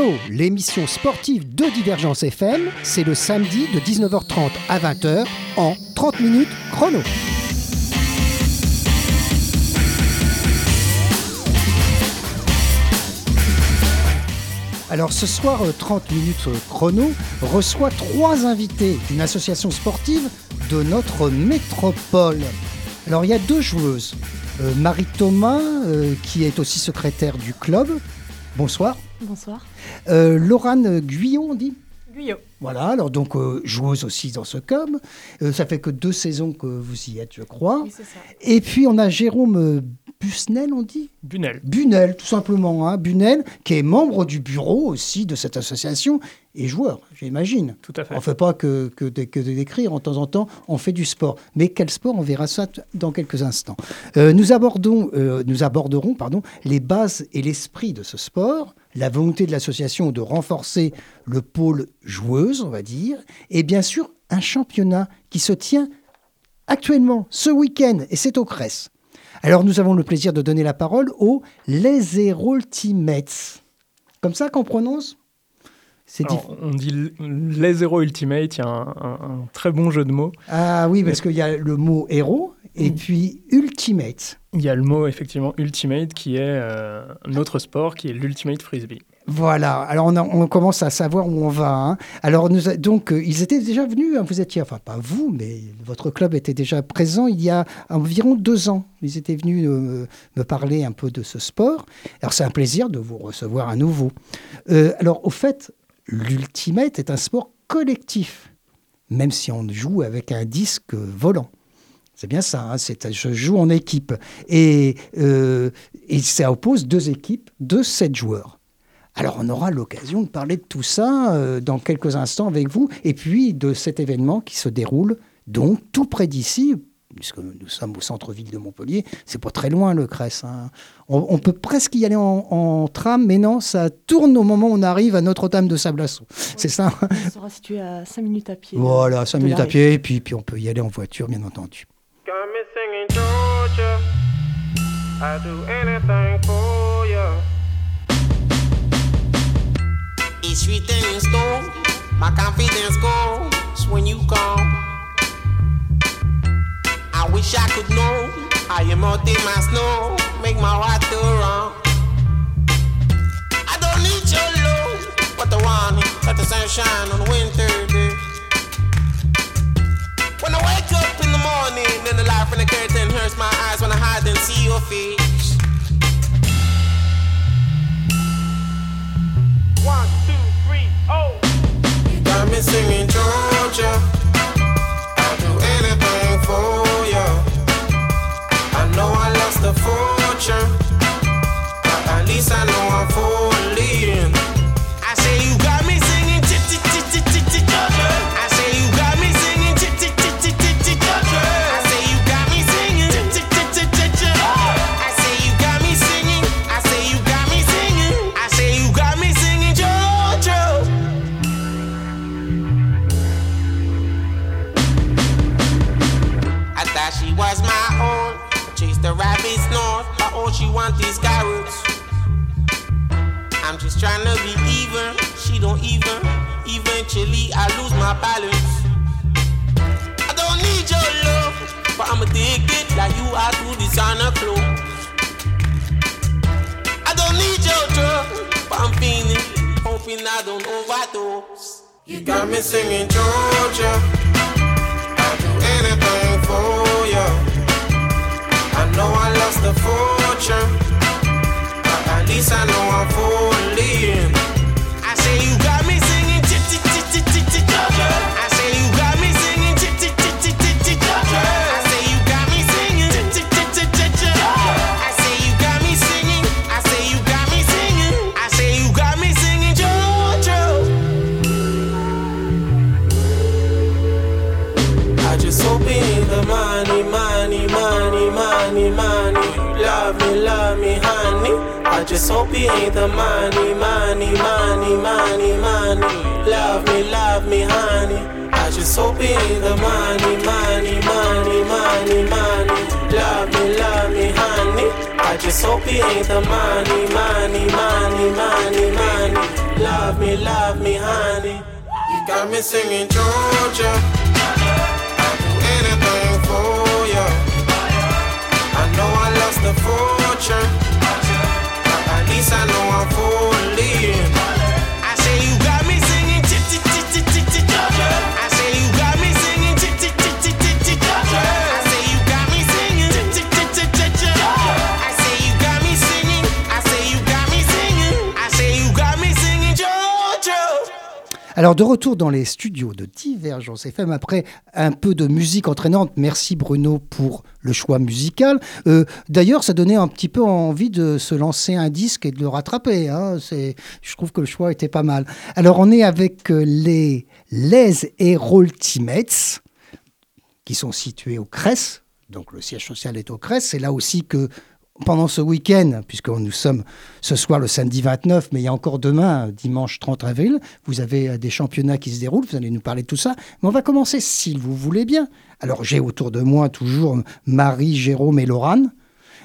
30 minutes chrono, l'émission sportive de Divergence FM, c'est le samedi de 19h30 à 20h en 30 minutes chrono. Alors ce soir, 30 euh, minutes chrono reçoit trois invités d'une association sportive de notre métropole. Alors il y a deux joueuses. Euh, Marie Thomas, euh, qui est aussi secrétaire du club. Bonsoir. Bonsoir. Laurane Guyot, on dit Guyot. Voilà, alors donc joueuse aussi dans ce club. ça fait que deux saisons que vous y êtes, je crois. Oui, c'est ça. Et puis on a Jérôme Busnel, on dit Bunel. Bunel, tout simplement. Hein. Bunel, qui est membre du bureau aussi de cette association et joueur, j'imagine. Tout à fait. On ne fait pas que, que, d'écrire, en temps en temps, on fait du sport. Mais quel sport On verra ça dans quelques instants. Euh, nous, abordons, euh, nous aborderons pardon, les bases et l'esprit de ce sport, la volonté de l'association de renforcer le pôle joueuse, on va dire, et bien sûr un championnat qui se tient actuellement, ce week-end, et c'est au Cresse. Alors nous avons le plaisir de donner la parole aux Les. Comme ça qu'on prononce? On dit les Zero Ultimate, il y a un, très bon jeu de mots. Ah oui, parce qu'il y a le mot héros et mm. puis Ultimate. Il y a le mot effectivement Ultimate qui est euh, un autre sport qui est l'Ultimate Frisbee. Voilà, alors on, commence à savoir où on va. Hein. Alors nous, donc euh, ils étaient déjà venus, hein, vous étiez, enfin pas vous, mais votre club était déjà présent il y a environ deux ans. Ils étaient venus euh, me parler un peu de ce sport. Alors c'est un plaisir de vous recevoir à nouveau. Euh, alors au fait, l'ultimate est un sport collectif, même si on joue avec un disque volant. C'est bien ça, hein, je joue en équipe. Et, et ça oppose deux équipes de sept joueurs. Alors on aura l'occasion de parler de tout ça euh, dans quelques instants avec vous, et puis de cet événement qui se déroule donc tout près d'ici, puisque nous sommes au centre-ville de Montpellier, c'est pas très loin le Cresse. Hein. On, peut presque y aller en, tram, mais non, ça tourne au moment où on arrive à Notre-Dame de Sablasso. C'est ça On sera situé à 5 minutes à pied. Voilà, 5 minutes à pied, et puis, puis on peut y aller en voiture, bien entendu. It's. My confidence goes when you come. I wish I could know how you melt my snow, make my heart go wrong. I don't need your love, but the warning let the sunshine on a winter day. When I wake up in the morning, then the light from the curtain hurts my eyes when I hide and see your face. Are to designer clothes. I don't need your drug, but I'm feeling, hoping I don't overdose. You got me singing Georgia. I'll do anything for you. I know I lost the phone future. At least I know I'm falling. I say you got me just hope you ain't the money, money, money, money, money. Love me, love me, honey. I just hope you ain't the money, money, money, money, money. Love me, love me, honey. I just hope it ain't the money, money, money, money, money. Love me, love me, honey. You got me singing Georgia. Anything for you. I know I lost a fortune. East, I know I'm falling. Alors de retour dans les studios de Divergence FM après un peu de musique entraînante. Merci Bruno pour le choix musical. Euh, d'ailleurs, ça donnait un petit peu envie de se lancer un disque et de le rattraper. Hein. je trouve que le choix était pas mal. Alors on est avec euh, les Les Ultimates qui sont situés au Cress. Donc le siège social est au Cress. C'est là aussi que pendant ce week-end, puisque nous sommes ce soir le samedi 29, mais il y a encore demain, dimanche 30 avril, vous avez euh, des championnats qui se déroulent, vous allez nous parler de tout ça. Mais on va commencer, si vous voulez bien. Alors j'ai autour de moi toujours Marie, Jérôme et Laurane.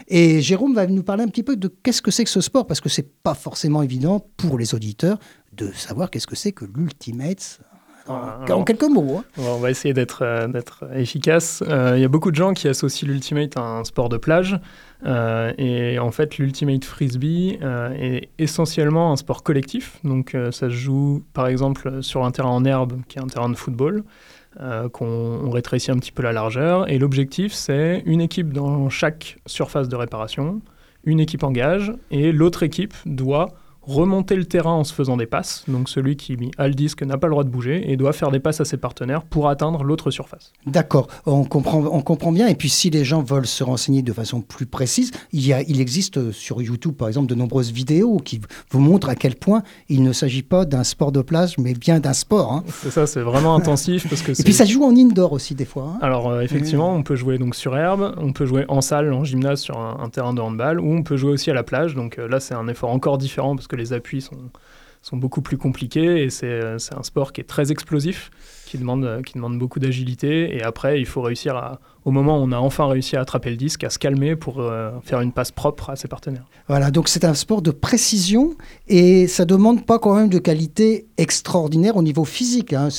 Et Jérôme va nous parler un petit peu de qu'est-ce que c'est que ce sport, parce que c'est pas forcément évident pour les auditeurs de savoir qu'est-ce que c'est que l'Ultimate en, quelques mots. Hein. On va essayer d'être euh, efficace. Euh, il y a beaucoup de gens qui associent l'ultimate à un sport de plage. Euh, et en fait, l'ultimate frisbee est essentiellement un sport collectif. Donc ça se joue par exemple sur un terrain en herbe qui est un terrain de football. qu'on rétrécit un petit peu la largeur. Et l'objectif, c'est une équipe dans chaque surface de réparation, une équipe engage, et l'autre équipe doit remonter le terrain en se faisant des passes. Donc celui qui a le disque n'a pas le droit de bouger et doit faire des passes à ses partenaires pour atteindre l'autre surface. D'accord, on comprend, on comprend bien. Et puis si les gens veulent se renseigner de façon plus précise, il, y a, il existe sur YouTube par exemple de nombreuses vidéos qui vous montrent à quel point il ne s'agit pas d'un sport de plage mais bien d'un sport. Hein. C'est ça, c'est vraiment intensif. parce que et puis ça joue en indoor aussi des fois. Hein. Alors euh, effectivement, on peut jouer donc sur herbe, on peut jouer en salle, en gymnase sur un, terrain de handball ou on peut jouer aussi à la plage. Donc euh, là c'est un effort encore différent parce que les appuis sont, sont beaucoup plus compliqués et c'est un sport qui est très explosif, qui demande, qui demande beaucoup d'agilité et après il faut réussir à, au moment où on a enfin réussi à attraper le disque, à se calmer pour euh, faire une passe propre à ses partenaires. Voilà, donc c'est un sport de précision et ça demande pas quand même de qualité extraordinaire au niveau physique. Hein.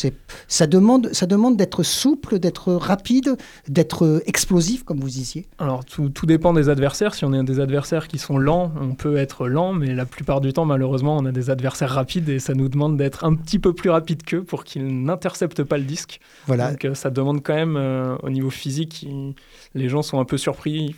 Ça demande, ça demande d'être souple, d'être rapide, d'être explosif, comme vous disiez. Alors tout, tout, dépend des adversaires. Si on a des adversaires qui sont lents, on peut être lent, mais la plupart du temps, malheureusement, on a des adversaires rapides et ça nous demande d'être un petit peu plus rapide qu'eux pour qu'ils n'interceptent pas le disque. Voilà. Donc euh, ça demande quand même euh, au niveau physique les gens sont un peu surpris.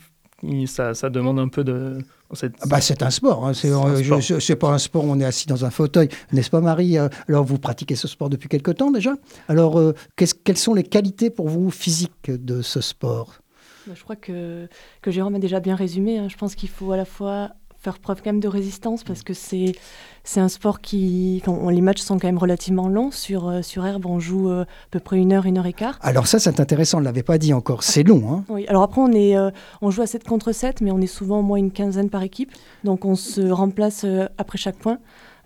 Ça, ça demande un peu de. Ah bah c'est un sport. Hein. C'est euh, pas un sport où on est assis dans un fauteuil, n'est-ce pas, Marie? Euh, Alors, vous pratiquez ce sport depuis quelque temps déjà? Alors, euh, quelles sont les qualités pour vous physiques de ce sport? Bah, Je crois que, que Jérôme a déjà bien résumé. Hein. Je pense qu'il faut à la fois faire preuve quand même de résistance parce que c'est c'est un sport qui les matchs sont quand même relativement longs. Sur euh, sur herbe on joue euh, à peu près une heure une heure et quart. Alors ça c'est intéressant on l'avait pas dit encore. C'est long hein. Oui. Alors après on est euh, on joue à 7 contre 7 mais on est souvent au moins une quinzaine par équipe. Donc on se remplace après chaque point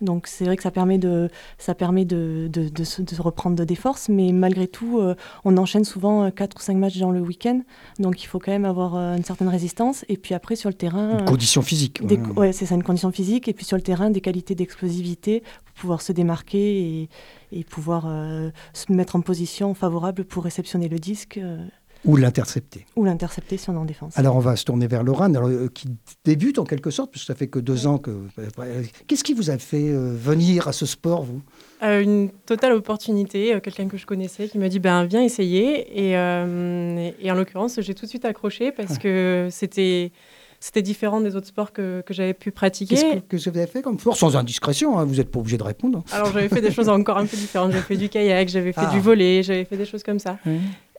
donc c'est vrai que ça permet de, ça permet de, de, de, se, reprendre des forces, mais malgré tout, euh, on enchaîne souvent 4 euh, ou 5 matchs dans le week-end. Donc il faut quand même avoir euh, une certaine résistance. Et puis après, sur le terrain. Une condition physique. ouais, c'est ça, une condition physique. Et puis sur le terrain, des qualités d'explosivité pour pouvoir se démarquer et, et pouvoir se mettre en position favorable pour réceptionner le disque. Ou l'intercepter. Ou l'intercepter si on est en défense. Alors on va se tourner vers Laurent, euh, qui débute en quelque sorte, puisque ça fait que deux ans que... Euh, qu'est-ce qui vous a fait euh, venir à ce sport, vous? Une totale opportunité, quelqu'un que je connaissais qui m'a dit, ben viens essayer. Et, et, en l'occurrence, j'ai tout de suite accroché parce que c'était... C'était différent des autres sports que, que j'avais pu pratiquer. Qu'est-ce que, vous avez fait comme sport? Sans indiscrétion, hein, vous n'êtes pas obligé de répondre. Alors j'avais fait des choses encore un peu différentes. J'avais fait du kayak, j'avais fait du ah. volet, j'avais fait des choses comme ça.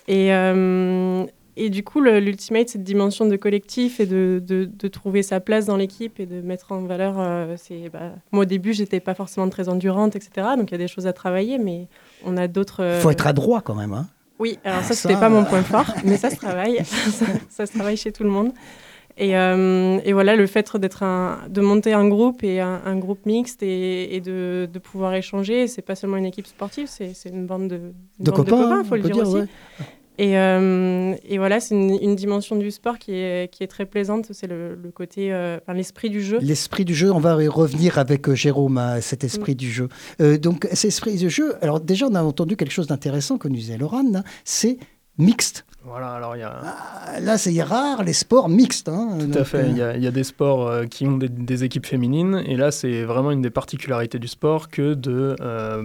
Et, euh, et du coup, l'ultimate, cette dimension de collectif et de, de, trouver sa place dans l'équipe et de mettre en valeur. Euh, bah, moi, au début, j'étais pas forcément très endurante, etc. Donc, il y a des choses à travailler, mais on a d'autres. Il euh, faut être adroit quand même. Hein oui, alors ça, c'était pas mon point fort, mais ça se travaille. ça, se travaille chez tout le monde. Et, et, voilà, le fait d'être un, de monter un groupe et un, groupe mixte et, et de, de, pouvoir échanger, c'est pas seulement une équipe sportive, c'est une bande de, de, copains, il faut le dire, aussi. Et, euh, et, voilà, c'est une, dimension du sport qui est, qui est très plaisante, c'est le, côté, euh, l'esprit du jeu. L'esprit du jeu, on va y revenir avec euh, Jérôme à cet esprit du jeu. donc, cet esprit du jeu, alors déjà, on a entendu quelque chose d'intéressant que nous disait Laurent, hein, c'est mixte. Voilà, alors il y a... Ah, là, c'est rare, les sports mixtes. Hein, Tout à fait, il y, a, y, a des sports qui ont des, des, équipes féminines, et là, c'est vraiment une des particularités du sport que de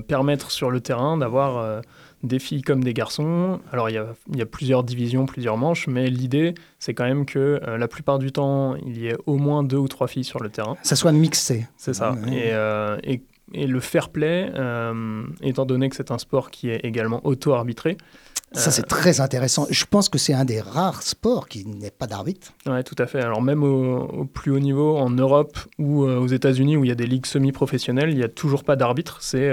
permettre sur le terrain d'avoir des filles comme des garçons. Alors il y a, plusieurs divisions, plusieurs manches, mais l'idée c'est quand même que euh, la plupart du temps il y ait au moins deux ou trois filles sur le terrain. Ça soit mixé. C'est ça. Euh, et, et, le fair play, euh, étant donné que c'est un sport qui est également auto-arbitré, ça, c'est très intéressant. Je pense que c'est un des rares sports qui n'est pas d'arbitre. Oui, tout à fait. Alors, même au, plus haut niveau, en Europe ou aux États-Unis, où il y a des ligues semi-professionnelles, il n'y a toujours pas d'arbitre. C'est,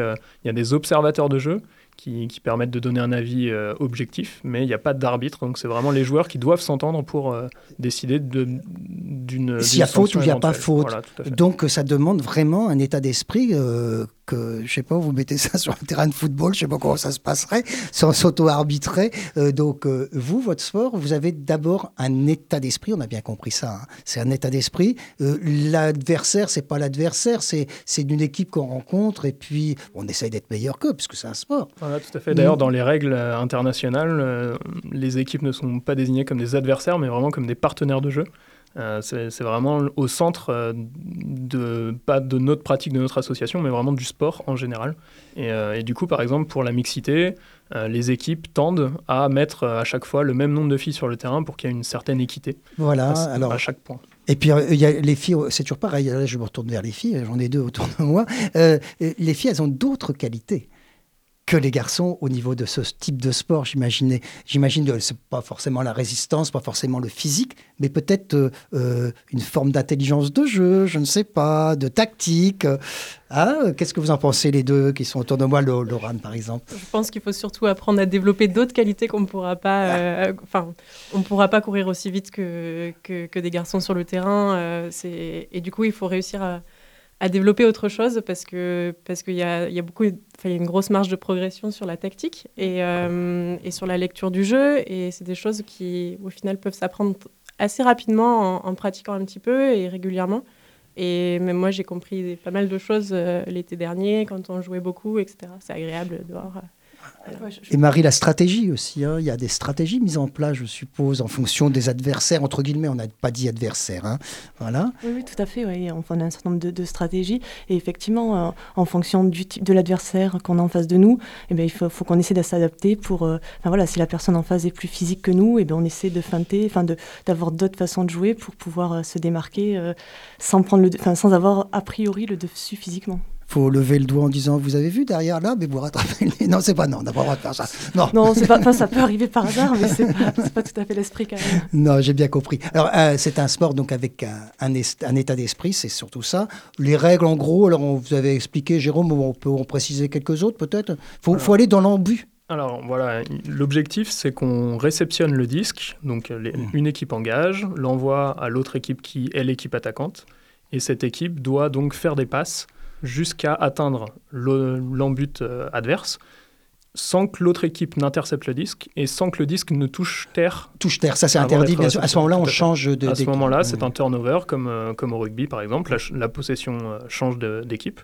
il y a des observateurs de jeu qui, permettent de donner un avis euh, objectif, mais il n'y a pas d'arbitre. Donc c'est vraiment les joueurs qui doivent s'entendre pour euh, décider d'une. S'il y a faute ou il n'y a pas faute. donc ça demande vraiment un état d'esprit euh, que, je sais pas, vous mettez ça sur un terrain de football, je sais pas comment ça se passerait, sans s'auto-arbitrer. Euh, donc, euh, vous, votre sport, vous avez d'abord un état d'esprit, on a bien compris ça, hein. c'est un état d'esprit. Euh, l'adversaire, c'est pas l'adversaire, c'est, c'est d'une équipe qu'on rencontre et puis on essaye d'être meilleur qu'eux, puisque c'est un sport. Voilà, tout à fait. D'ailleurs, dans les règles internationales, les équipes ne sont pas désignées comme des adversaires, mais vraiment comme des partenaires de jeu. Euh, c'est vraiment au centre euh, de, pas de notre pratique, de notre association, mais vraiment du sport en général. Et, euh, du coup, par exemple, pour la mixité, les équipes tendent à mettre à chaque fois le même nombre de filles sur le terrain pour qu'il y ait une certaine équité voilà, à, alors, à chaque point. Et puis, il y a les filles, c'est toujours pareil, là, je me retourne vers les filles, j'en ai deux autour de moi. les filles, elles ont d'autres qualités que les garçons au niveau de ce type de sport. J'imaginais, j'imagine, c'est pas forcément la résistance, pas forcément le physique, mais peut-être euh, euh, une forme d'intelligence de jeu, je ne sais pas, de tactique. Ah, qu'est-ce que vous en pensez les deux qui sont autour de moi, Laurent par exemple? Je pense qu'il faut surtout apprendre à développer d'autres qualités qu'on ne pourra pas, ah. euh, enfin, on pourra pas courir aussi vite que, que, des garçons sur le terrain. c'est et du coup, il faut réussir à à développer autre chose parce que parce qu'il y a, y a beaucoup, y a une grosse marge de progression sur la tactique et, euh, et sur la lecture du jeu et c'est des choses qui au final peuvent s'apprendre assez rapidement en, pratiquant un petit peu et régulièrement. Et même moi, j'ai compris pas mal de choses euh, l'été dernier quand on jouait beaucoup, etc. C'est agréable de voir. Euh, et Marie, la stratégie aussi. Hein. Il y a des stratégies mises en place, je suppose, en fonction des adversaires. Entre guillemets, on n'a pas dit adversaire. Hein. Voilà. Oui, tout à fait. Oui. on a un certain nombre de, stratégies. Et effectivement, euh, en fonction du type de l'adversaire qu'on a en face de nous, eh bien, il faut, qu'on essaie de s'adapter pour. Euh, voilà, si la personne en face est plus physique que nous, eh bien, on essaie de feinter, enfin, d'avoir d'autres façons de jouer pour pouvoir euh, se démarquer sans, prendre le, sans avoir a priori le dessus physiquement faut lever le doigt en disant vous avez vu derrière là mais vous rattrapez non c'est pas non on n'a pas le droit de faire ça. Non. Non c'est pas ça peut arriver par hasard mais c'est pas, pas tout à fait l'esprit quand même non j'ai bien compris. Alors euh, c'est un sport donc avec un, un, état d'esprit c'est surtout ça. Les règles en gros alors on vous avez expliqué Jérôme on peut en préciser quelques autres peut-être? Faut, faut aller dans l'embut. Alors voilà, l'objectif c'est qu'on réceptionne le disque, donc mmh. une équipe engage, l'envoie à l'autre équipe qui est l'équipe attaquante, et cette équipe doit donc faire des passes jusqu'à atteindre l'embut euh, adverse sans que l'autre équipe n'intercepte le disque et sans que le disque ne touche terre. Touche terre, ça c'est interdit. Bien sûr. À ce moment-là, on change de. À ce moment-là, c'est un turnover comme, euh, comme au rugby par exemple. La, possession euh, change d'équipe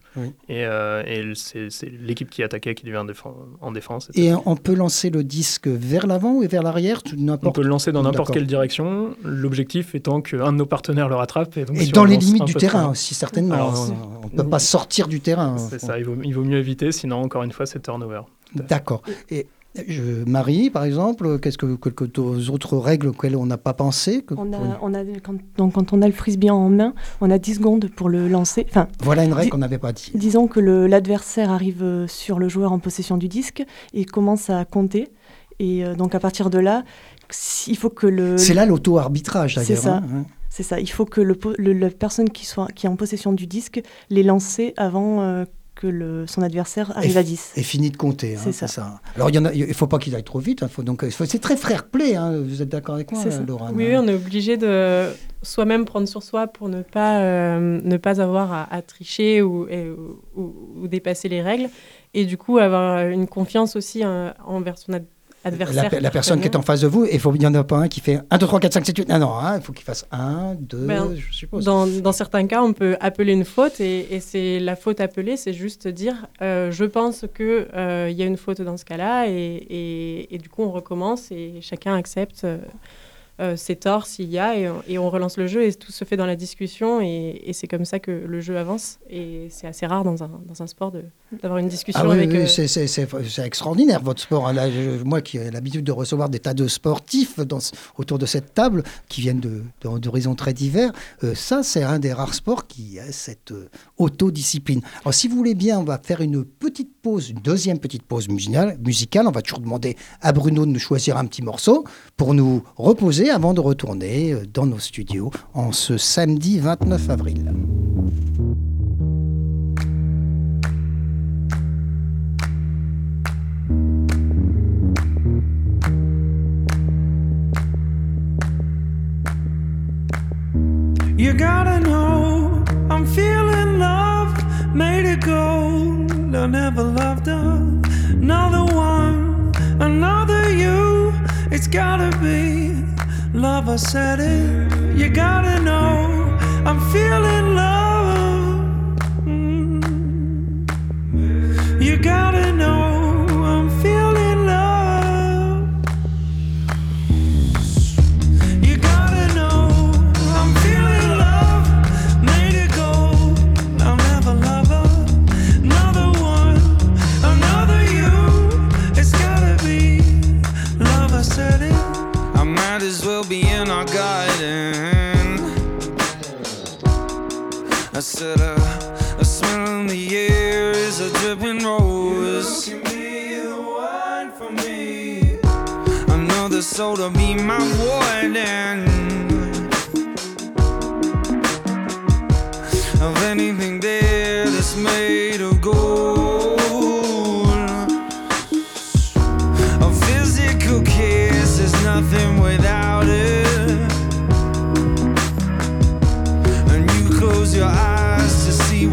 et, et c'est l'équipe qui attaquait qui devient en défense. Et on peut lancer le disque vers l'avant ou vers l'arrière? On peut le lancer dans n'importe quelle direction. L'objectif étant qu'un de nos partenaires le rattrape. Et, donc, et dans les limites du terrain aussi, certainement. on ne peut pas sortir du terrain. C'est ça, il vaut, il vaut mieux éviter, sinon encore une fois, c'est turnover. D'accord. Et je, Marie, par exemple, qu'est-ce que quelques autres règles auxquelles on n'a pas pensé on a, on a, quand, donc quand on a le frisbee en main, on a 10 secondes pour le lancer. Enfin, voilà une règle qu'on n'avait pas dit. Disons que l'adversaire arrive euh, sur le joueur en possession du disque et commence à compter. Et euh, donc à partir de là, il faut que le... C'est là l'auto-arbitrage d'ailleurs. C'est ça. Hein. C'est ça. Il faut que le, la personne qui, soit, qui est en possession du disque l'ait lancé avant euh, que le, son adversaire arrive à 10. Et fini de compter. Hein, c'est ça. Alors il ne faut pas qu'il aille trop vite. Hein, faut donc, c'est très frère play. Hein, vous êtes d'accord avec moi, Laura oui, on est obligé de soi-même prendre sur soi pour ne pas, euh, ne pas avoir à, tricher ou, ou, dépasser les règles. Et du coup, avoir une confiance aussi envers son adversaire. La, personne qui est en face de vous, il n'y en a pas un qui fait 1, 2, 3, 4, 5, 7, 8. Non, non, hein, il faut qu'il fasse 1, 2, ben, je suppose. Dans, dans, certains cas, on peut appeler une faute et, et c'est la faute appelée, c'est juste dire euh, je pense qu'il euh, y a une faute dans ce cas-là et, et, et, du coup on recommence et chacun accepte. Euh, euh, c'est tort s'il y a, et, on relance le jeu, et tout se fait dans la discussion, et, c'est comme ça que le jeu avance. Et c'est assez rare dans un, dans un sport d'avoir une discussion ah avec... Oui, euh, c'est extraordinaire, votre sport. Hein. Là, moi qui ai l'habitude de recevoir des tas de sportifs dans, autour de cette table, qui viennent d'horizons de, très divers, euh, ça, c'est un des rares sports qui a cette autodiscipline. Alors, si vous voulez bien, on va faire une petite pause, une deuxième petite pause musicale. musicale. On va toujours demander à Bruno de nous choisir un petit morceau pour nous reposer avant de retourner euh, dans nos studios en ce samedi 29 avril. You gotta know I'm feeling love, made it go. I never loved another one, another you. It's gotta be love. I said it. You gotta know I'm feeling love. Mm. You gotta know. Said a, a smell in the air is a dripping rose. You can be the one for me. Another soul to be my warden. Of anything there that's made of gold. A physical kiss is nothing without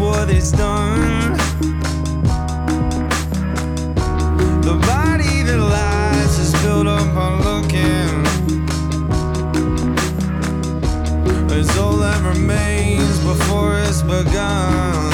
what it's done. The body that lies is built up on looking. It's all that remains before it's begun.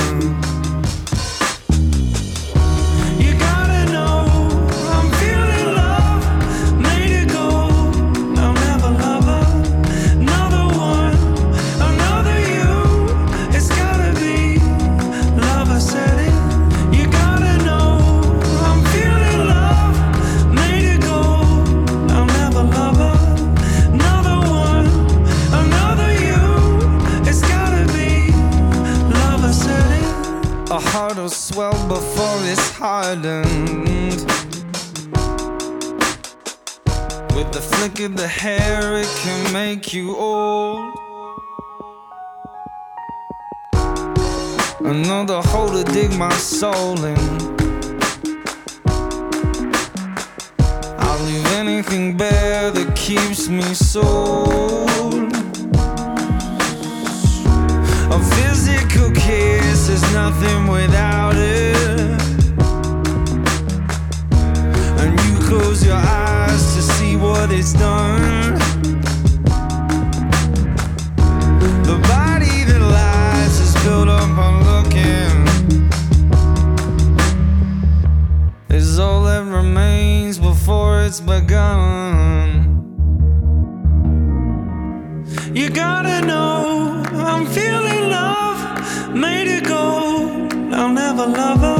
Before it's hardened. With the flick of the hair, it can make you old. Another hole to dig my soul in. I'll leave anything bare that keeps me sold. A physical kiss is nothing without it. And you close your eyes to see what it's done. The body that lies is built up on looking. Is all that remains before it's begun. You gotta know I'm feeling lover.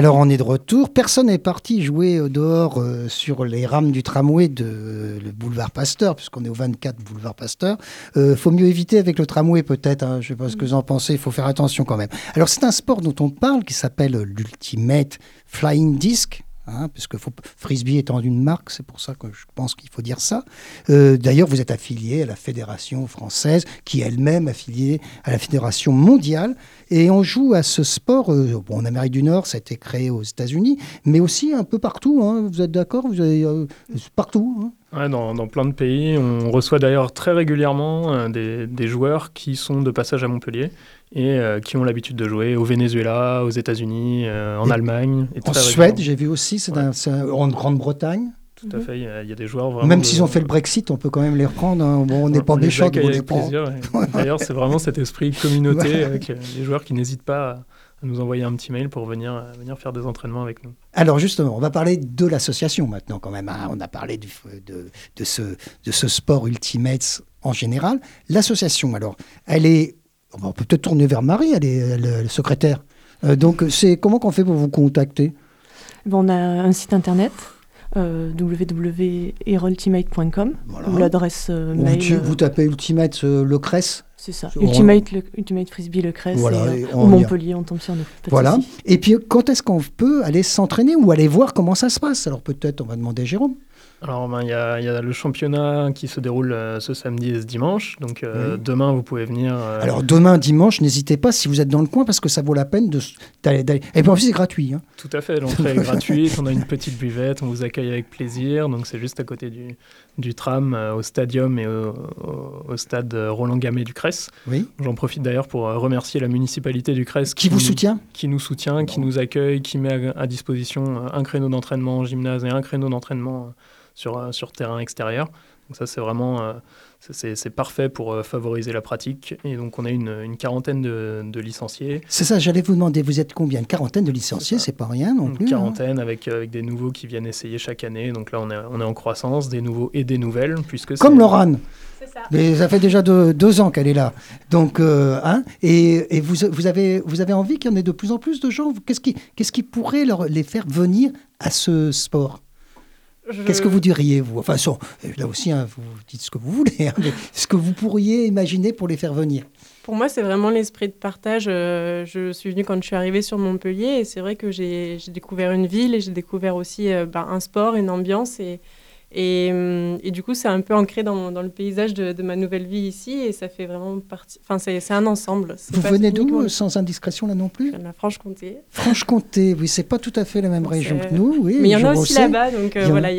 Alors on est de retour. Personne n'est parti jouer dehors euh, sur les rames du tramway de le boulevard Pasteur, puisqu'on est au 24 boulevard Pasteur. Euh, faut mieux éviter avec le tramway peut-être. Hein. je ne sais pas ce que vous en pensez. Il faut faire attention quand même. Alors c'est un sport dont on parle qui s'appelle l'Ultimate Flying Disc. Hein, puisque Frisbee étant une marque, c'est pour ça que je pense qu'il faut dire ça. Euh, d'ailleurs, vous êtes affilié à la Fédération française, qui est elle-même affiliée à la Fédération mondiale, et on joue à ce sport. Euh, en Amérique du Nord, ça a été créé aux États-Unis, mais aussi un peu partout. Hein. vous êtes d'accord? Euh, partout. Hein. Dans, plein de pays. On reçoit d'ailleurs très régulièrement des, joueurs qui sont de passage à Montpellier et euh, qui ont l'habitude de jouer au Venezuela, aux États-unis, euh, en Allemagne. Et en Suède, j'ai vu aussi, c'est en Grande-Bretagne. Tout à fait, il y, a, des joueurs vraiment. Même s'ils ont fait le Brexit, on peut quand même les reprendre. Hein. Bon, on n'est pas méchants de les plaisir. D'ailleurs, c'est vraiment cet esprit communauté avec les joueurs qui n'hésitent pas à nous envoyer un petit mail pour venir, venir faire des entraînements avec nous. Alors justement, on va parler de l'association maintenant quand même. Hein. On a parlé du, de, de, ce, de ce sport Ultimates en général. L'association, alors, elle est on peut peut-être tourner vers Marie, elle est, secrétaire. Euh, donc, c'est comment qu'on fait pour vous contacter? On a un site internet. Euh, ou l'adresse euh, mail. Vous, tapez Ultimate le Cress C'est ça. Ultimate, le, Ultimate Frisbee le Cress ou Montpellier, on tombe sur nous. Voilà. Et puis quand est-ce qu'on peut aller s'entraîner ou aller voir comment ça se passe? Alors peut-être on va demander à Jérôme. Alors, ben, il y, a le championnat qui se déroule euh, ce samedi et ce dimanche. Donc, euh, demain, vous pouvez venir. Euh, Alors, demain, dimanche, n'hésitez pas si vous êtes dans le coin parce que ça vaut la peine d'aller. Et puis, en plus, c'est gratuit. Hein. Tout à fait. L'entrée est gratuite. On a une petite buvette. On vous accueille avec plaisir. Donc, c'est juste à côté du, du tram au stadium et au, stade Roland Gamay du Cress. Oui. J'en profite d'ailleurs pour remercier la municipalité du Cress qui, vous soutient Qui nous soutient, qui nous accueille, qui met à, à disposition un créneau d'entraînement en gymnase et un créneau d'entraînement sur, euh, sur terrain extérieur. Donc ça, c'est vraiment euh, c'est parfait pour euh, favoriser la pratique. Et donc, on a une, une quarantaine de, de licenciés. C'est ça, j'allais vous demander, vous êtes combien? Une quarantaine de licenciés, c'est pas rien non plus. Une hein quarantaine avec, avec des nouveaux qui viennent essayer chaque année. Donc là, on est, on est en croissance, des nouveaux et des nouvelles. Puisque Comme Laurane ça. Mais ça fait déjà deux ans qu'elle est là. Donc, hein, et, et vous, vous, avez, vous avez envie qu'il y en ait de plus en plus de gens? Qu'est-ce qui, qu'est-ce qui pourrait leur, les faire venir à ce sport? Qu'est-ce que vous diriez, vous? Enfin, là aussi, hein, vous dites ce que vous voulez, hein, mais ce que vous pourriez imaginer pour les faire venir Pour moi, c'est vraiment l'esprit de partage. Euh, je suis venue quand je suis arrivée sur Montpellier et c'est vrai que j'ai découvert une ville et j'ai découvert aussi euh, ben, un sport, une ambiance et, Hum, et, du coup, c'est un peu ancré dans, dans le paysage de, ma nouvelle vie ici et ça fait vraiment partie. Enfin, c'est un ensemble. Vous venez d'où, sans indiscrétion là non plus La Franche-Comté. Franche-Comté, oui, c'est pas tout à fait la même région que nous, oui. Mais il y en a aussi là-bas, donc euh, voilà,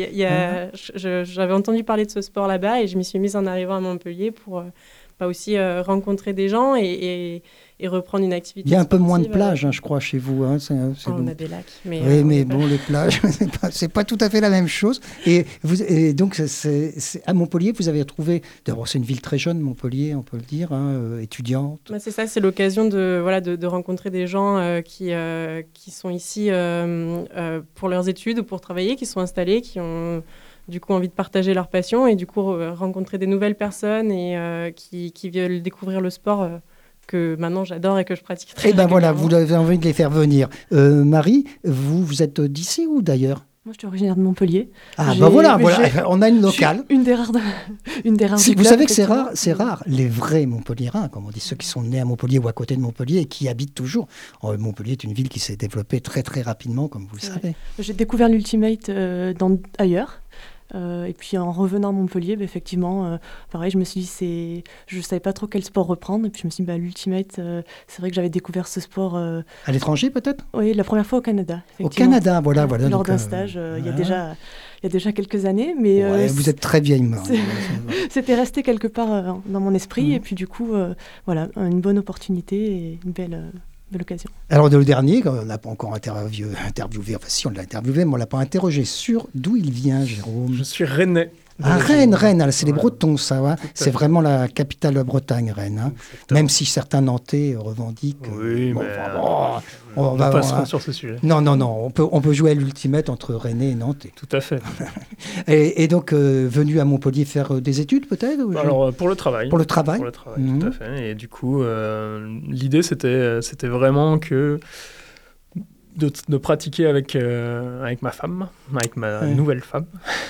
j'avais entendu parler de ce sport là-bas et je m'y suis mise en arrivant à Montpellier pour euh, aussi euh, rencontrer des gens et et reprendre une activité. Il y a un peu moins de plages, hein, je crois, chez vous. Hein, oh, On a des lacs. Mais oui, euh, mais bon, les plages, c'est pas, pas tout à fait la même chose. Et, vous, et donc, c'est, à Montpellier, vous avez trouvé. D'abord, c'est une ville très jeune, Montpellier, on peut le dire, hein, euh, étudiante. Bah, c'est ça, c'est l'occasion de, voilà, de, rencontrer des gens euh, qui, qui sont ici pour leurs études ou pour travailler, qui sont installés, qui ont du coup envie de partager leur passion et du coup rencontrer des nouvelles personnes et qui, qui, veulent découvrir le sport que maintenant j'adore et que je pratique très Eh ben voilà, vous avez envie de les faire venir. Euh, Marie, vous, vous êtes d'ici ou d'ailleurs? Moi, je suis originaire de Montpellier. Ah, ben voilà, voilà, on a une locale. Une des rares. une des rares vous savez que c'est rare, c'est rare, les vrais Montpelliérains, comme on dit, ceux qui sont nés à Montpellier ou à côté de Montpellier et qui habitent toujours. Oh, Montpellier est une ville qui s'est développée très très rapidement, comme vous le savez. J'ai découvert l'Ultimate euh, ailleurs. Euh, et puis en revenant à Montpellier, bah, effectivement, euh, pareil, je me suis dit, c'est... je ne savais pas trop quel sport reprendre. Et puis je me suis dit, bah, l'Ultimate, euh, c'est vrai que j'avais découvert ce sport. À l'étranger peut-être? Oui, la première fois au Canada. Au Canada, voilà. voilà lors d'un stage, il, y a déjà, il y a déjà quelques années. Mais, vous êtes très vieille, C'était resté quelque part dans mon esprit. Mhm. Et puis du coup, voilà, une bonne opportunité et une belle l'occasion. Alors, le dernier, on n'a pas encore interviewé, interviewé, enfin si on l'a interviewé, mais on ne l'a pas interrogé sur d'où il vient, Jérôme? Je suis rennais. Ah, Rennes, Rennes, c'est les Bretons, ça. C'est vraiment la capitale de Bretagne, Rennes. Hein. Même si certains Nantais revendiquent. Oui, mais on, va, passer sur ce sujet. Non, non, non. On peut, on peut jouer à l'ultimate entre Rennes et Nantes. Tout à fait. et, donc, euh, venu à Montpellier faire euh, des études, peut-être Alors, euh, pour le travail. Pour le travail Pour le travail, tout à fait. Et du coup, l'idée, c'était, c'était vraiment que de, pratiquer avec, euh, avec ma femme, avec ma nouvelle femme.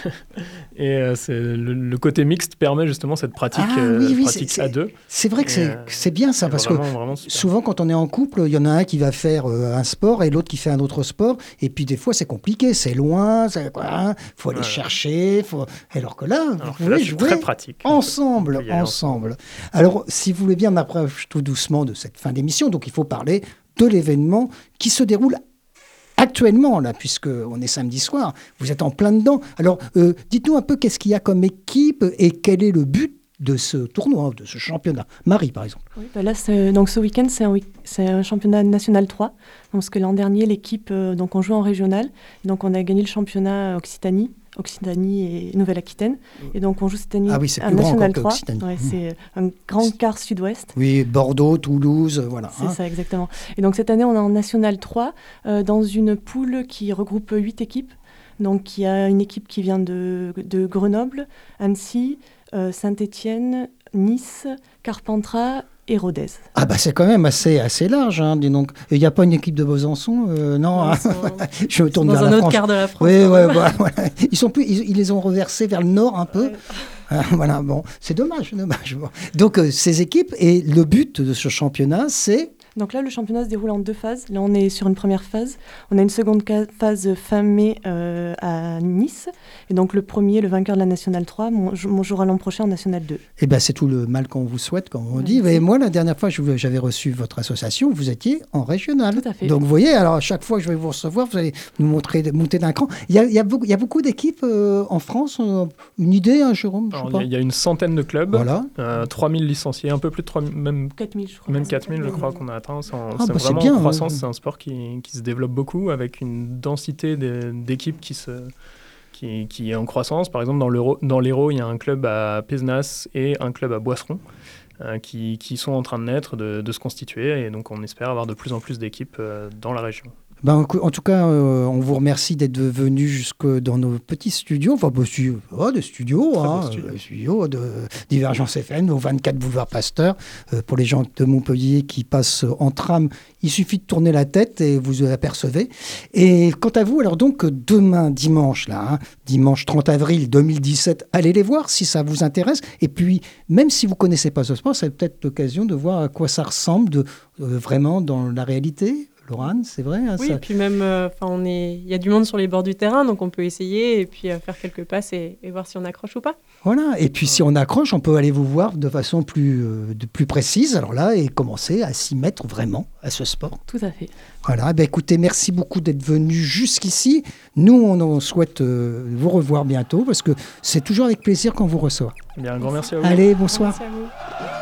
et euh, le, côté mixte permet justement cette pratique, ah euh, pratique à deux. C'est vrai que c'est bien ça, parce que souvent quand on est en couple, il y en a un qui va faire un sport et l'autre qui fait un autre sport. Et puis des fois c'est compliqué, c'est loin, il hein, faut aller chercher. Faut... Alors que là, vous pouvez jouer très pratique. ensemble. ensemble. Alors si vous voulez bien, on approche tout doucement de cette fin d'émission, donc il faut parler de l'événement qui se déroule actuellement, là, puisqu'on est samedi soir. Vous êtes en plein dedans. Alors, euh, dites-nous un peu qu'est-ce qu'il y a comme équipe et quel est le but de ce tournoi, de ce championnat Marie, par exemple. Oui, bah là, donc ce week-end, c'est un, championnat national 3. Parce l'an dernier, l'équipe, euh, donc on joue en régional. Donc on a gagné le championnat Occitanie. Occitanie et Nouvelle-Aquitaine. Et donc on joue cette année ah oui, c'est plus National 3. Ouais, c'est un grand quart sud-ouest. Oui, Bordeaux, Toulouse, voilà. C'est hein. ça, exactement. Et donc cette année, on est en National 3 euh, dans une poule qui regroupe huit équipes. Donc il y a une équipe qui vient de, de Grenoble, Annecy, euh, Saint-Étienne, Nice, Carpentras et Rodez. Ah bah c'est quand même assez, assez large, hein, dis donc. Il n'y a pas une équipe de Besançon euh, Non, hein. je me tourne dans vers un autre quart de la France. Oui, ouais, voilà. Ils, sont plus, ils, les ont reversés vers le nord un peu. Ah, voilà, bon, c'est dommage, dommage. Donc euh, ces équipes, et le but de ce championnat, c'est donc là, le championnat se déroule en deux phases. Là, on est sur une première phase. On a une seconde phase fin mai euh, à Nice. Et donc le premier, le vainqueur de la Nationale 3, mon, jouera l'an prochain en Nationale 2. Eh bien, c'est tout le mal qu'on vous souhaite, comme on dit. Et moi, la dernière fois, j'avais reçu votre association, vous étiez en régional. Tout à fait. Donc vous voyez, alors à chaque fois que je vais vous recevoir, vous allez nous montrer, monter d'un cran. Il y a, il y a beaucoup, beaucoup d'équipes euh, en France. Euh, une idée, hein, Jérôme Il y, a une centaine de clubs. Voilà. 3000 licenciés, un peu plus de 3000, même 4000, je crois. Même 4000, je crois qu'on a Ah, c'est bah, vraiment en croissance. C'est un sport qui, qui, se développe beaucoup avec une densité d'équipes qui, se, qui, qui, est en croissance. Par exemple, dans l'Hérault, il y a un club à Pézenas et un club à Boisseron. Euh, qui, qui, sont en train de naître, de, de, se constituer, et donc on espère avoir de plus en plus d'équipes euh, dans la région. Ben, en tout cas, euh, on vous remercie d'être venu jusque dans nos petits studios, enfin, bah, oh, de studios, hein, euh, studios de Divergence FM, au 24 boulevard Pasteur. Euh, pour les gens de Montpellier qui passent en tram, il suffit de tourner la tête et vous apercevez. Et quant à vous, alors donc demain, dimanche, là, hein, dimanche 30 avril 2017, allez les voir si ça vous intéresse. Et puis, même si vous connaissez pas ce sport, c'est peut-être l'occasion de voir à quoi ça ressemble de, vraiment dans la réalité c'est vrai hein, Oui, et puis même, euh, on est, il y a du monde sur les bords du terrain, donc on peut essayer et puis euh, faire quelques passes et, voir si on accroche ou pas. Voilà, et puis si on accroche, on peut aller vous voir de façon plus, euh, de plus précise, alors là, et commencer à s'y mettre vraiment à ce sport. Tout à fait. Voilà, eh ben écoutez, merci beaucoup d'être venu jusqu'ici. Nous, on, souhaite vous revoir bientôt parce que c'est toujours avec plaisir qu'on vous reçoit. Bien, un grand merci à vous. Allez, bonsoir. Merci à